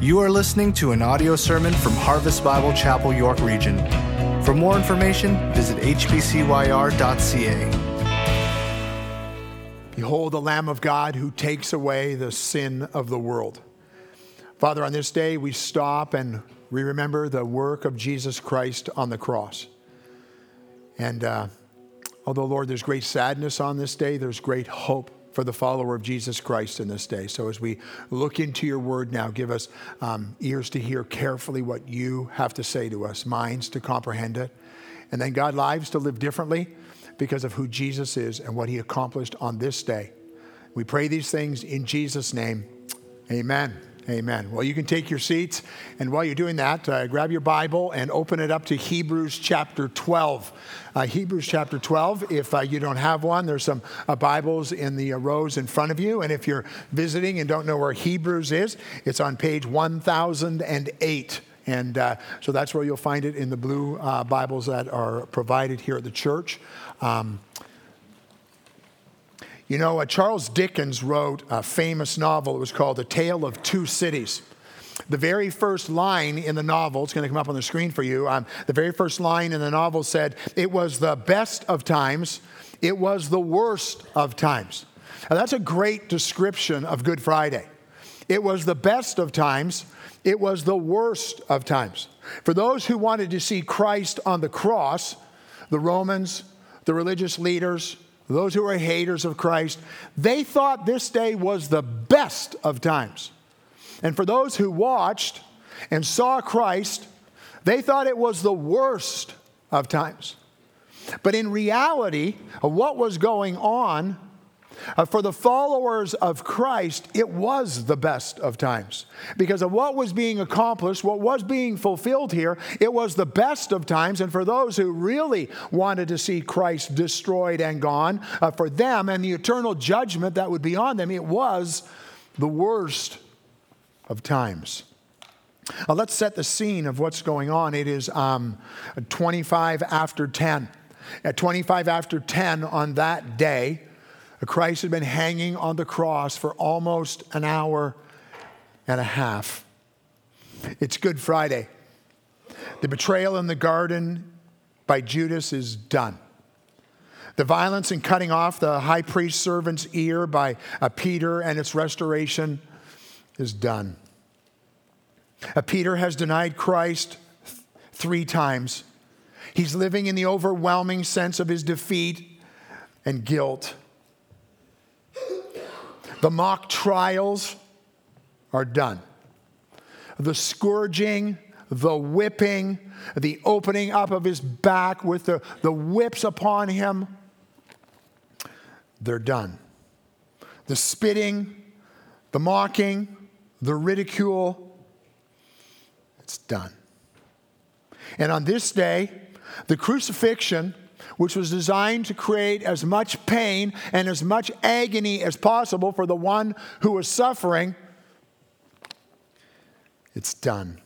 You are listening to an audio sermon from Harvest Bible Chapel, York Region. For more information, visit hbcyr.ca. Behold the Lamb of God who takes away the sin of the world. Father, on this day we stop and we remember the work of Jesus Christ on the cross. And uh, although, Lord, there's great sadness on this day, there's great hope for the follower of Jesus Christ in this day. So as we look into your word now, give us um, ears to hear carefully what you have to say to us, minds to comprehend it, and then, God, lives to live differently because of who Jesus is and what he accomplished on this day. We pray these things in Jesus' name. Amen. Amen. Well, you can take your seats, and while you're doing that, uh, grab your Bible and open it up to Hebrews chapter 12. Uh, Hebrews chapter 12. If uh, you don't have one, there's some uh, Bibles in the uh, rows in front of you. And if you're visiting and don't know where Hebrews is, it's on page 1008. And uh, so that's where you'll find it in the blue Bibles that are provided here at the church. Um, you know, uh, Charles Dickens wrote a famous novel. It was called A Tale of Two Cities. The very first line in the novel, it's going to come up on the screen for you. Um, the very first line in the novel said, It was the best of times, it was the worst of times. Now, that's a great description of Good Friday. It was the best of times, it was the worst of times. For those who wanted to see Christ on the cross, the Romans, the religious leaders, those who were haters of Christ, they thought this day was the best of times. And for those who watched and saw Christ, they thought it was the worst of times. But in reality, what was going on uh, for the followers of Christ, it was the best of times. Because of what was being accomplished, what was being fulfilled here, it was the best of times. And for those who really wanted to see Christ destroyed and gone, uh, for them and the eternal judgment that would be on them, it was the worst of times. Now, let's set the scene of what's going on. It is um, 25 after 10. At 25 after 10 on that day, Christ had been hanging on the cross for almost an hour and a half. It's Good Friday. The betrayal in the garden by Judas is done. The violence in cutting off the high priest servant's ear by uh, Peter and its restoration is done. Uh, Peter has denied Christ th- three times. He's living in the overwhelming sense of his defeat and guilt. The mock trials are done. The scourging, the whipping, the opening up of his back with the, the whips upon him, they're done. The spitting, the mocking, the ridicule, it's done. And on this day, the crucifixion which was designed to create as much pain and as much agony as possible for the one who was suffering, it's done.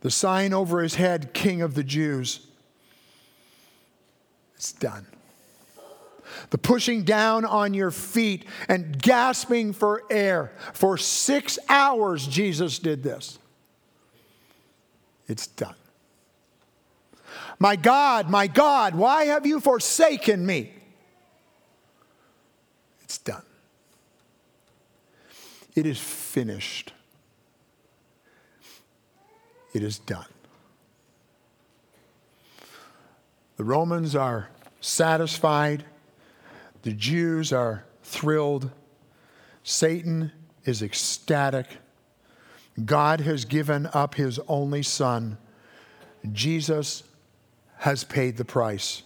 The sign over his head, King of the Jews, it's done. The pushing down on your feet and gasping for air. For six hours, Jesus did this. It's done. My God, my God, why have you forsaken me? It's done. It is finished. It is done. The Romans are satisfied. The Jews are thrilled. Satan is ecstatic. God has given up his only son. Jesus has paid the price.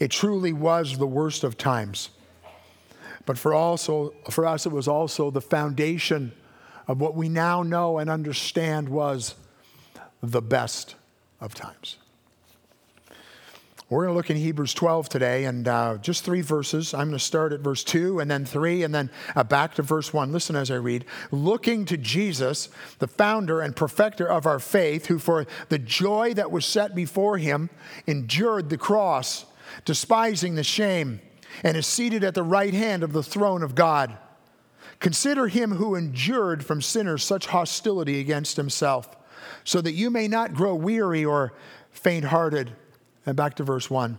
It truly was the worst of times. But for, also, for us, it was also the foundation of what we now know and understand was the best of times. We're going to look in Hebrews 12 today and uh, just three verses. I'm going to start at verse 2 and then 3 and then uh, back to verse 1. Listen as I read. Looking to Jesus, the founder and perfecter of our faith, who for the joy that was set before him endured the cross, despising the shame, and is seated at the right hand of the throne of God. Consider him who endured from sinners such hostility against himself, so that you may not grow weary or faint hearted. And back to verse 1.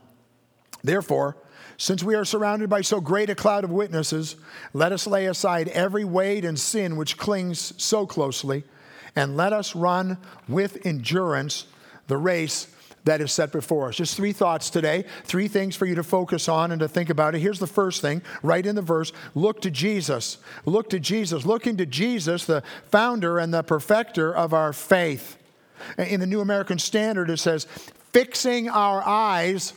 Therefore, since we are surrounded by so great a cloud of witnesses, let us lay aside every weight and sin which clings so closely, and let us run with endurance the race that is set before us. Just three thoughts today, three things for you to focus on and to think about it. Here's the first thing, right in the verse look to Jesus. Look to Jesus. Looking to Jesus, the founder and the perfecter of our faith. In the New American Standard, it says, fixing our eyes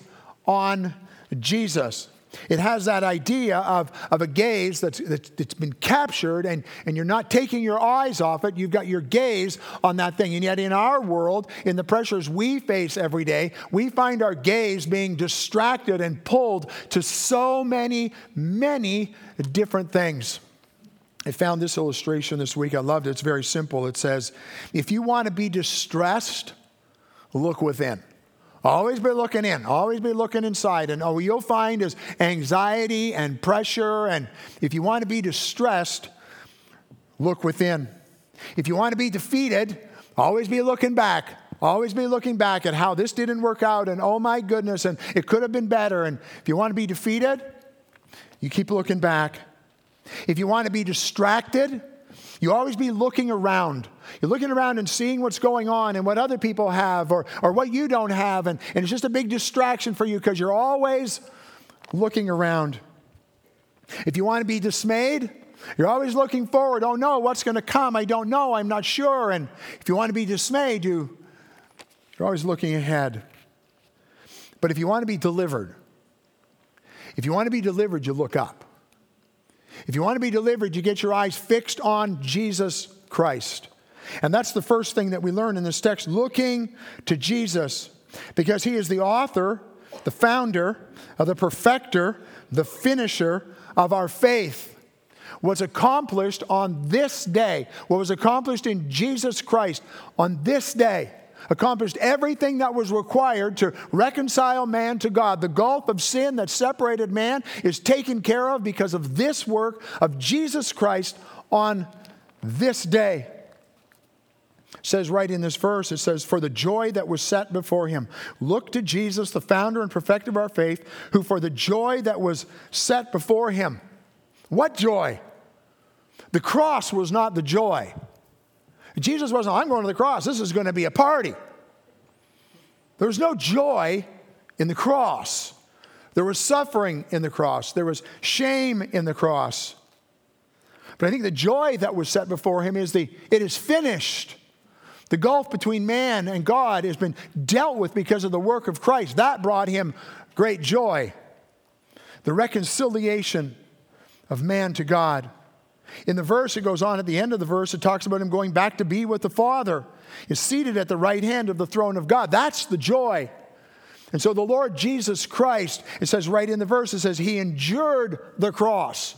on Jesus. It has that idea of, of a gaze that's, that's been captured and, and you're not taking your eyes off it. You've got your gaze on that thing. And yet, in our world, in the pressures we face every day, we find our gaze being distracted and pulled to so many, many different things. I found this illustration this week. I loved it. It's very simple. It says, If you want to be distressed, look within. Always be looking in, always be looking inside. And all you'll find is anxiety and pressure. And if you want to be distressed, look within. If you want to be defeated, always be looking back. Always be looking back at how this didn't work out and oh my goodness, and it could have been better. And if you want to be defeated, you keep looking back. If you want to be distracted, you always be looking around. You're looking around and seeing what's going on and what other people have or, or what you don't have. And, and it's just a big distraction for you because you're always looking around. If you want to be dismayed, you're always looking forward. Oh no, what's going to come? I don't know. I'm not sure. And if you want to be dismayed, you, you're always looking ahead. But if you want to be delivered, if you want to be delivered, you look up. If you want to be delivered, you get your eyes fixed on Jesus Christ. And that's the first thing that we learn in this text looking to Jesus, because he is the author, the founder, uh, the perfecter, the finisher of our faith. What's accomplished on this day, what was accomplished in Jesus Christ on this day, accomplished everything that was required to reconcile man to God. The gulf of sin that separated man is taken care of because of this work of Jesus Christ on this day. Says right in this verse, it says, For the joy that was set before him. Look to Jesus, the founder and perfecter of our faith, who for the joy that was set before him. What joy? The cross was not the joy. Jesus wasn't, I'm going to the cross. This is going to be a party. There was no joy in the cross. There was suffering in the cross. There was shame in the cross. But I think the joy that was set before him is the it is finished. The gulf between man and God has been dealt with because of the work of Christ. That brought him great joy. The reconciliation of man to God. In the verse, it goes on at the end of the verse, it talks about him going back to be with the Father. He's seated at the right hand of the throne of God. That's the joy. And so the Lord Jesus Christ, it says right in the verse, it says, He endured the cross.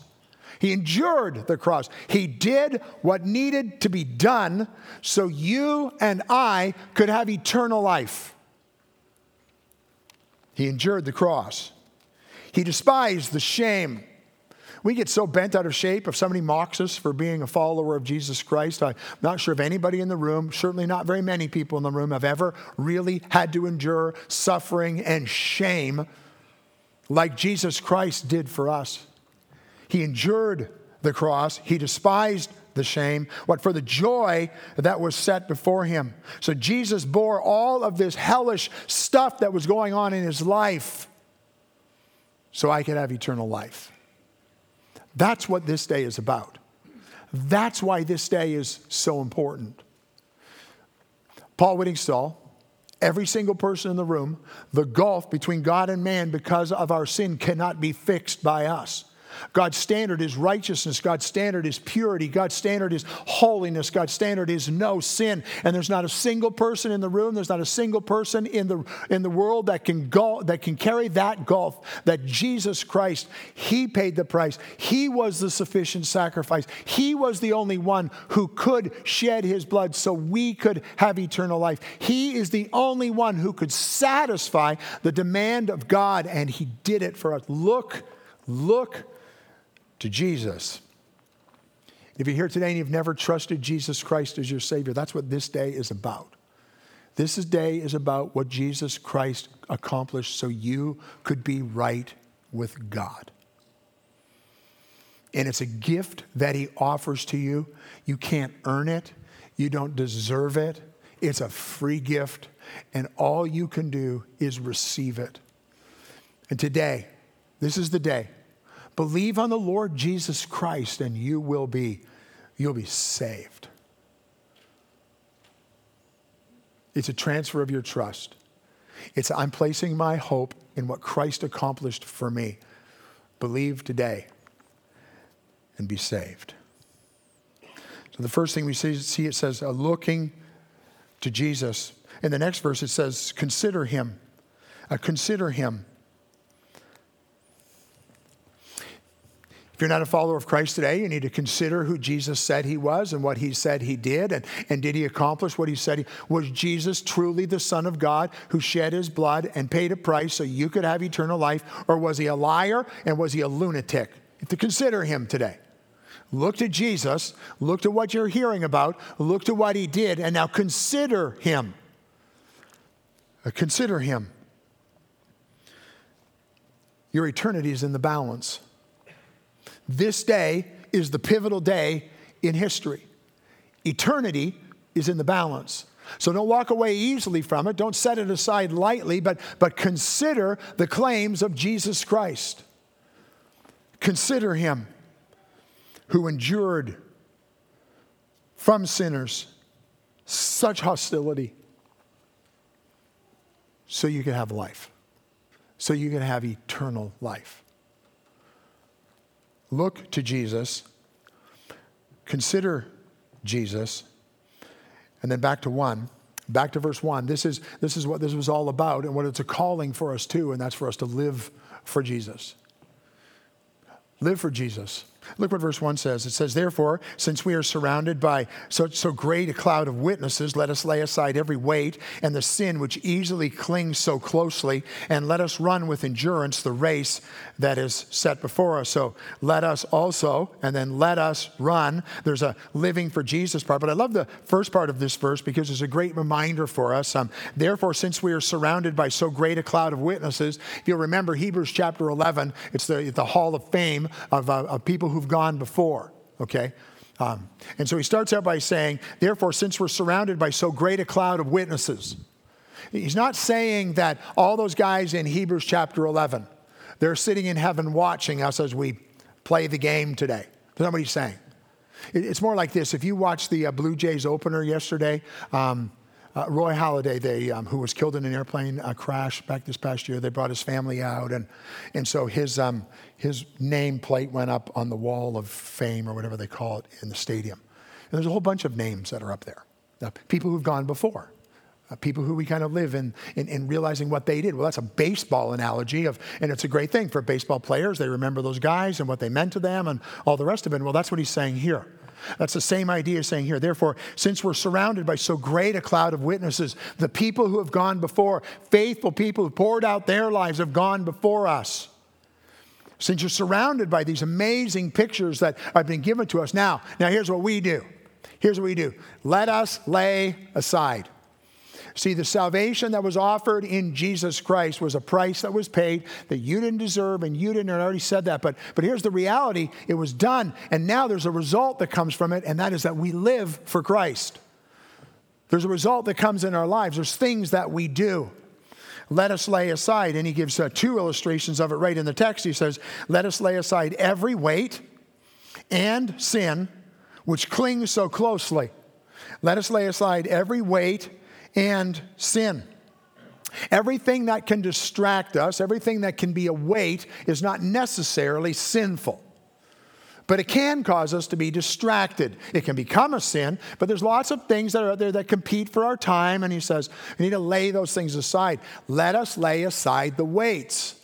He endured the cross. He did what needed to be done so you and I could have eternal life. He endured the cross. He despised the shame we get so bent out of shape if somebody mocks us for being a follower of Jesus Christ. I'm not sure if anybody in the room, certainly not very many people in the room, have ever really had to endure suffering and shame like Jesus Christ did for us. He endured the cross, he despised the shame, what for the joy that was set before him. So Jesus bore all of this hellish stuff that was going on in his life so I could have eternal life. That's what this day is about. That's why this day is so important. Paul Whittingstall, every single person in the room, the gulf between God and man because of our sin cannot be fixed by us. God's standard is righteousness. God's standard is purity. God's standard is holiness. God's standard is no sin. And there's not a single person in the room, there's not a single person in the, in the world that can, go, that can carry that gulf that Jesus Christ, He paid the price. He was the sufficient sacrifice. He was the only one who could shed His blood so we could have eternal life. He is the only one who could satisfy the demand of God, and He did it for us. Look, look to Jesus. If you're here today and you've never trusted Jesus Christ as your Savior, that's what this day is about. This day is about what Jesus Christ accomplished so you could be right with God. And it's a gift that He offers to you. You can't earn it, you don't deserve it. It's a free gift, and all you can do is receive it. And today, this is the day. Believe on the Lord Jesus Christ, and you will be, you'll be saved. It's a transfer of your trust. It's I'm placing my hope in what Christ accomplished for me. Believe today and be saved. So the first thing we see, see it says, uh, looking to Jesus. In the next verse, it says, consider him. Uh, consider him. If you're not a follower of Christ today, you need to consider who Jesus said he was and what he said he did. And, and did he accomplish what he said? He, was Jesus truly the Son of God who shed his blood and paid a price so you could have eternal life? Or was he a liar and was he a lunatic? To consider him today. Look to Jesus, look to what you're hearing about, look to what he did, and now consider him. Uh, consider him. Your eternity is in the balance. This day is the pivotal day in history. Eternity is in the balance. So don't walk away easily from it. Don't set it aside lightly, but, but consider the claims of Jesus Christ. Consider him who endured from sinners such hostility so you can have life, so you can have eternal life. Look to Jesus, consider Jesus, and then back to one. Back to verse one. This is, this is what this was all about and what it's a calling for us too, and that's for us to live for Jesus. Live for Jesus. Look what verse 1 says. It says, Therefore, since we are surrounded by such so great a cloud of witnesses, let us lay aside every weight and the sin which easily clings so closely, and let us run with endurance the race that is set before us. So let us also, and then let us run. There's a living for Jesus part, but I love the first part of this verse because it's a great reminder for us. Um, Therefore, since we are surrounded by so great a cloud of witnesses, if you'll remember Hebrews chapter 11, it's the, the hall of fame of, uh, of people who've gone before, okay? Um, and so he starts out by saying, Therefore, since we're surrounded by so great a cloud of witnesses, he's not saying that all those guys in Hebrews chapter 11, they're sitting in heaven watching us as we play the game today. That's not what he's saying. It's more like this. If you watched the uh, Blue Jays opener yesterday, um, uh, Roy Halladay, they, um, who was killed in an airplane uh, crash back this past year, they brought his family out, and, and so his, um, his name plate went up on the wall of fame or whatever they call it in the stadium. And there's a whole bunch of names that are up there, uh, people who've gone before. Uh, people who we kind of live in, in, in, realizing what they did. Well, that's a baseball analogy of, and it's a great thing for baseball players. They remember those guys and what they meant to them and all the rest of it. Well, that's what he's saying here. That's the same idea saying here. Therefore, since we're surrounded by so great a cloud of witnesses, the people who have gone before, faithful people who poured out their lives, have gone before us. Since you're surrounded by these amazing pictures that have been given to us, now, now here's what we do. Here's what we do. Let us lay aside. See, the salvation that was offered in Jesus Christ was a price that was paid that you didn't deserve and you didn't. I already said that. But, but here's the reality it was done. And now there's a result that comes from it, and that is that we live for Christ. There's a result that comes in our lives, there's things that we do. Let us lay aside, and he gives uh, two illustrations of it right in the text. He says, Let us lay aside every weight and sin which clings so closely. Let us lay aside every weight and sin. Everything that can distract us, everything that can be a weight, is not necessarily sinful. But it can cause us to be distracted. It can become a sin, but there's lots of things that are out there that compete for our time. And he says, we need to lay those things aside. Let us lay aside the weights.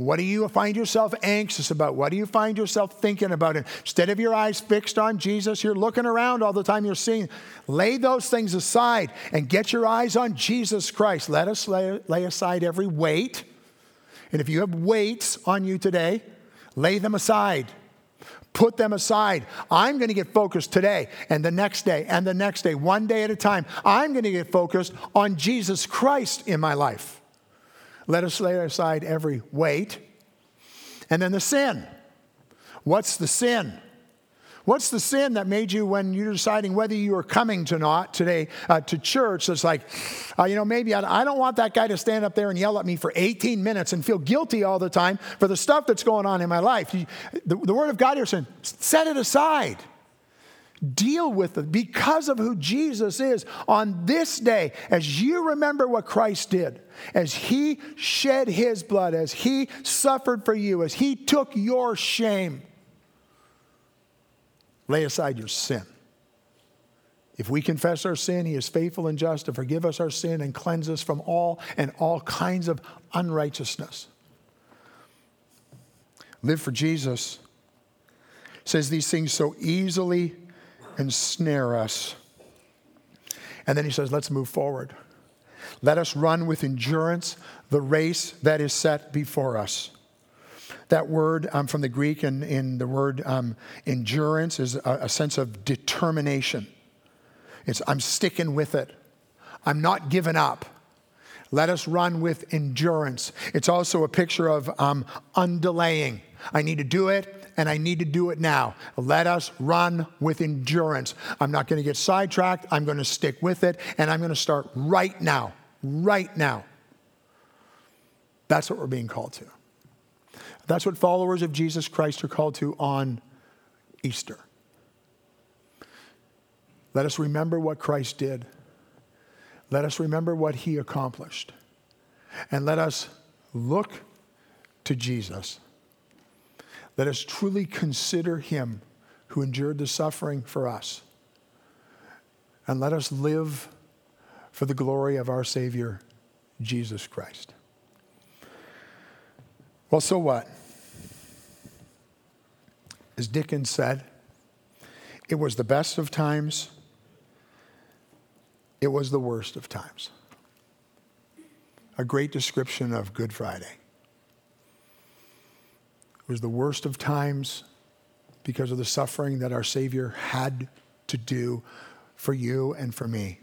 What do you find yourself anxious about? What do you find yourself thinking about? Instead of your eyes fixed on Jesus, you're looking around all the time you're seeing. Lay those things aside and get your eyes on Jesus Christ. Let us lay, lay aside every weight. And if you have weights on you today, lay them aside. Put them aside. I'm going to get focused today and the next day and the next day, one day at a time. I'm going to get focused on Jesus Christ in my life. Let us lay aside every weight. And then the sin. What's the sin? What's the sin that made you, when you're deciding whether you are coming to not today uh, to church, it's like, uh, you know, maybe I, I, don't want that guy to stand up there and yell at me for 18 minutes and feel guilty all the time for the stuff that's going on in my life. You, the, the Word of God here saying, set it aside. Deal with it because of who Jesus is on this day, as you remember what Christ did, as He shed His blood, as He suffered for you, as He took your shame Lay aside your sin. If we confess our sin, he is faithful and just to forgive us our sin and cleanse us from all and all kinds of unrighteousness. Live for Jesus. Says these things so easily ensnare us. And then he says, let's move forward. Let us run with endurance the race that is set before us. That word um, from the Greek and in the word um, endurance is a, a sense of determination. It's I'm sticking with it. I'm not giving up. Let us run with endurance. It's also a picture of um, undelaying. I need to do it and I need to do it now. Let us run with endurance. I'm not going to get sidetracked. I'm going to stick with it and I'm going to start right now. Right now. That's what we're being called to. That's what followers of Jesus Christ are called to on Easter. Let us remember what Christ did. Let us remember what he accomplished. And let us look to Jesus. Let us truly consider him who endured the suffering for us. And let us live for the glory of our Savior, Jesus Christ. Well, so what? As Dickens said, it was the best of times, it was the worst of times. A great description of Good Friday. Was the worst of times because of the suffering that our Savior had to do for you and for me.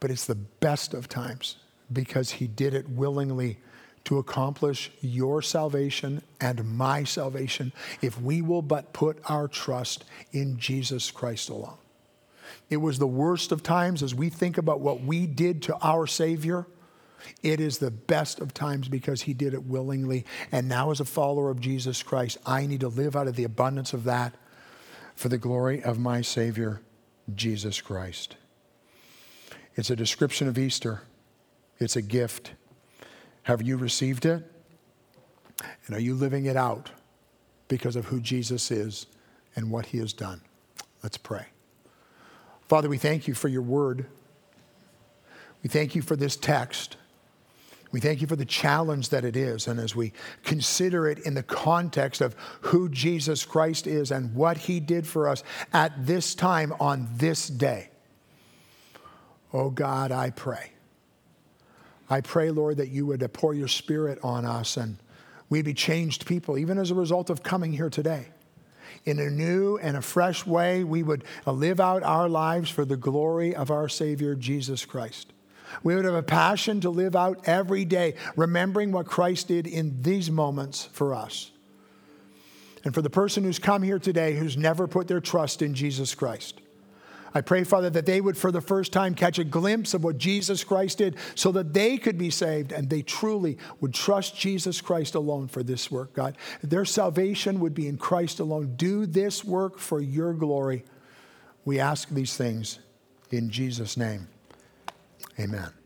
But it's the best of times because He did it willingly to accomplish your salvation and my salvation if we will but put our trust in Jesus Christ alone. It was the worst of times as we think about what we did to our Savior. It is the best of times because he did it willingly. And now, as a follower of Jesus Christ, I need to live out of the abundance of that for the glory of my Savior, Jesus Christ. It's a description of Easter, it's a gift. Have you received it? And are you living it out because of who Jesus is and what he has done? Let's pray. Father, we thank you for your word. We thank you for this text. We thank you for the challenge that it is. And as we consider it in the context of who Jesus Christ is and what he did for us at this time on this day, oh God, I pray I pray, Lord, that you would pour your spirit on us and we'd be changed people, even as a result of coming here today. In a new and a fresh way, we would live out our lives for the glory of our Savior, Jesus Christ. We would have a passion to live out every day, remembering what Christ did in these moments for us. And for the person who's come here today who's never put their trust in Jesus Christ, I pray, Father, that they would for the first time catch a glimpse of what Jesus Christ did so that they could be saved and they truly would trust Jesus Christ alone for this work, God. Their salvation would be in Christ alone. Do this work for your glory. We ask these things in Jesus' name. Amen.